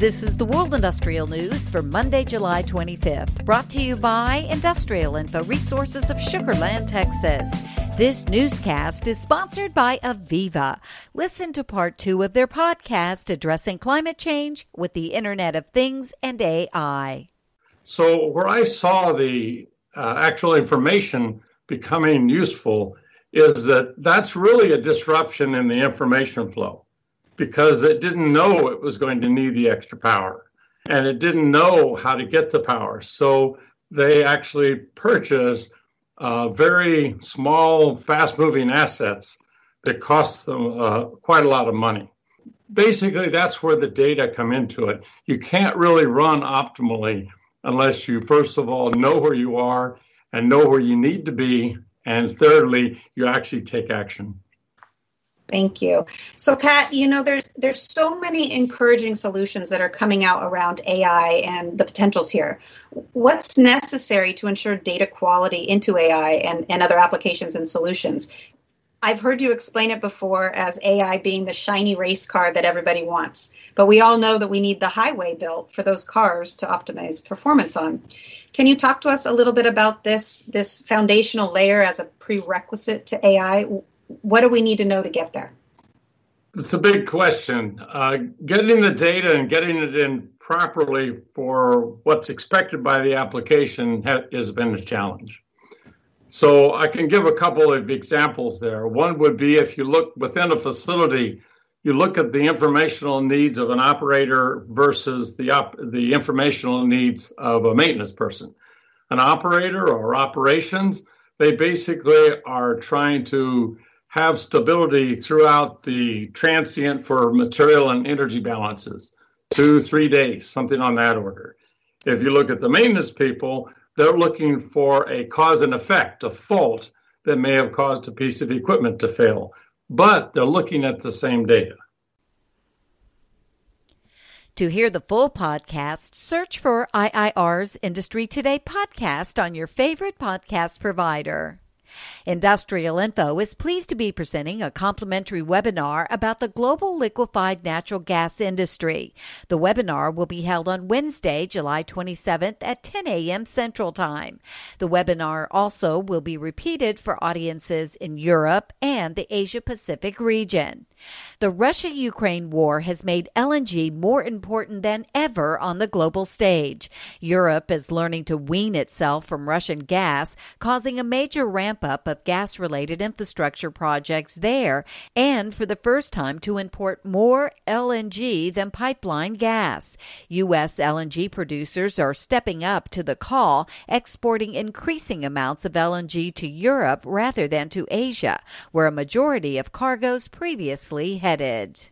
This is the World Industrial News for Monday, July 25th, brought to you by Industrial Info Resources of Sugar Land, Texas. This newscast is sponsored by AVEVA. Listen to part two of their podcast addressing climate change with the Internet of Things and AI. So, where I saw the uh, actual information becoming useful is that that's really a disruption in the information flow because it didn't know it was going to need the extra power and it didn't know how to get the power. So they actually purchased uh, very small, fast moving assets that cost them uh, quite a lot of money. Basically, that's where the data come into it. You can't really run optimally unless you, first of all, know where you are and know where you need to be. And thirdly, you actually take action. Thank you. So, Pat, you know, there's there's so many encouraging solutions that are coming out around AI and the potentials here. What's necessary to ensure data quality into AI and, and other applications and solutions? I've heard you explain it before as AI being the shiny race car that everybody wants, but we all know that we need the highway built for those cars to optimize performance on. Can you talk to us a little bit about this this foundational layer as a prerequisite to AI? What do we need to know to get there? It's a big question. Uh, getting the data and getting it in properly for what's expected by the application ha- has been a challenge. So I can give a couple of examples there. One would be if you look within a facility, you look at the informational needs of an operator versus the op- the informational needs of a maintenance person. An operator or operations, they basically are trying to have stability throughout the transient for material and energy balances, two, three days, something on that order. If you look at the maintenance people, they're looking for a cause and effect, a fault that may have caused a piece of equipment to fail, but they're looking at the same data. To hear the full podcast, search for IIR's Industry Today podcast on your favorite podcast provider. Industrial Info is pleased to be presenting a complimentary webinar about the global liquefied natural gas industry. The webinar will be held on Wednesday, July 27th at 10 a.m. Central Time. The webinar also will be repeated for audiences in Europe and the Asia Pacific region. The Russia Ukraine war has made LNG more important than ever on the global stage. Europe is learning to wean itself from Russian gas, causing a major ramp up of gas related infrastructure projects there, and for the first time to import more LNG than pipeline gas. U.S. LNG producers are stepping up to the call, exporting increasing amounts of LNG to Europe rather than to Asia, where a majority of cargoes previously headed.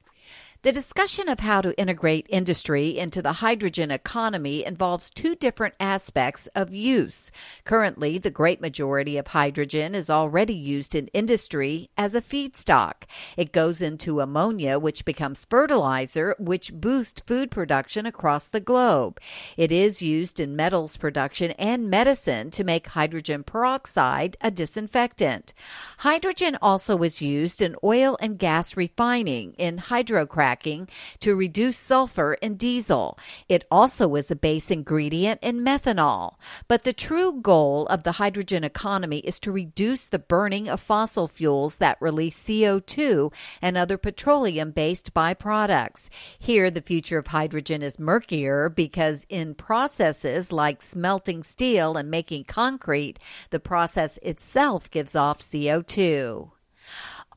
The discussion of how to integrate industry into the hydrogen economy involves two different aspects of use. Currently, the great majority of hydrogen is already used in industry as a feedstock. It goes into ammonia, which becomes fertilizer, which boosts food production across the globe. It is used in metals production and medicine to make hydrogen peroxide a disinfectant. Hydrogen also is used in oil and gas refining, in hydrocracking cracking to reduce sulfur in diesel. It also is a base ingredient in methanol. But the true goal of the hydrogen economy is to reduce the burning of fossil fuels that release CO2 and other petroleum based byproducts. Here, the future of hydrogen is murkier because in processes like smelting steel and making concrete, the process itself gives off CO2.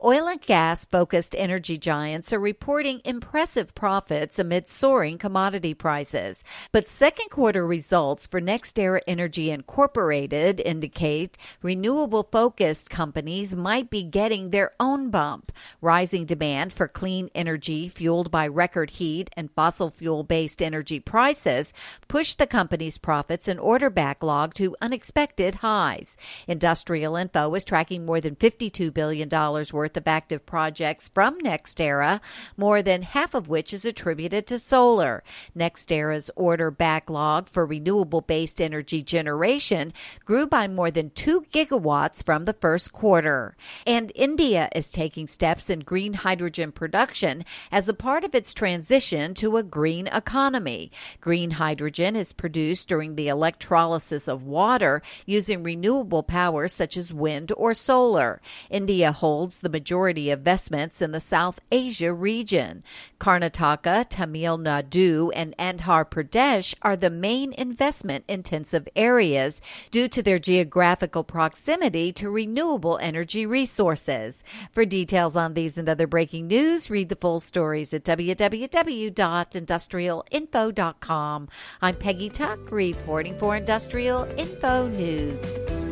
Oil and gas focused energy giants are reporting impressive profits amid soaring commodity prices. But second quarter results for NextEra Energy Incorporated indicate renewable focused companies might be getting their own bump. Rising demand for clean energy fueled by record heat and fossil fuel based energy prices pushed the company's profits and order backlog to unexpected highs. Industrial Info is tracking more than $52 billion worth worth of active projects from NextEra, more than half of which is attributed to solar. NextEra's order backlog for renewable based energy generation grew by more than 2 gigawatts from the first quarter. And India is taking steps in green hydrogen production as a part of its transition to a green economy. Green hydrogen is produced during the electrolysis of water using renewable power such as wind or solar. India holds the majority of investments in the South Asia region. Karnataka, Tamil Nadu, and Andhra Pradesh are the main investment intensive areas due to their geographical proximity to renewable energy resources. For details on these and other breaking news, read the full stories at www.industrialinfo.com. I'm Peggy Tuck, reporting for Industrial Info News.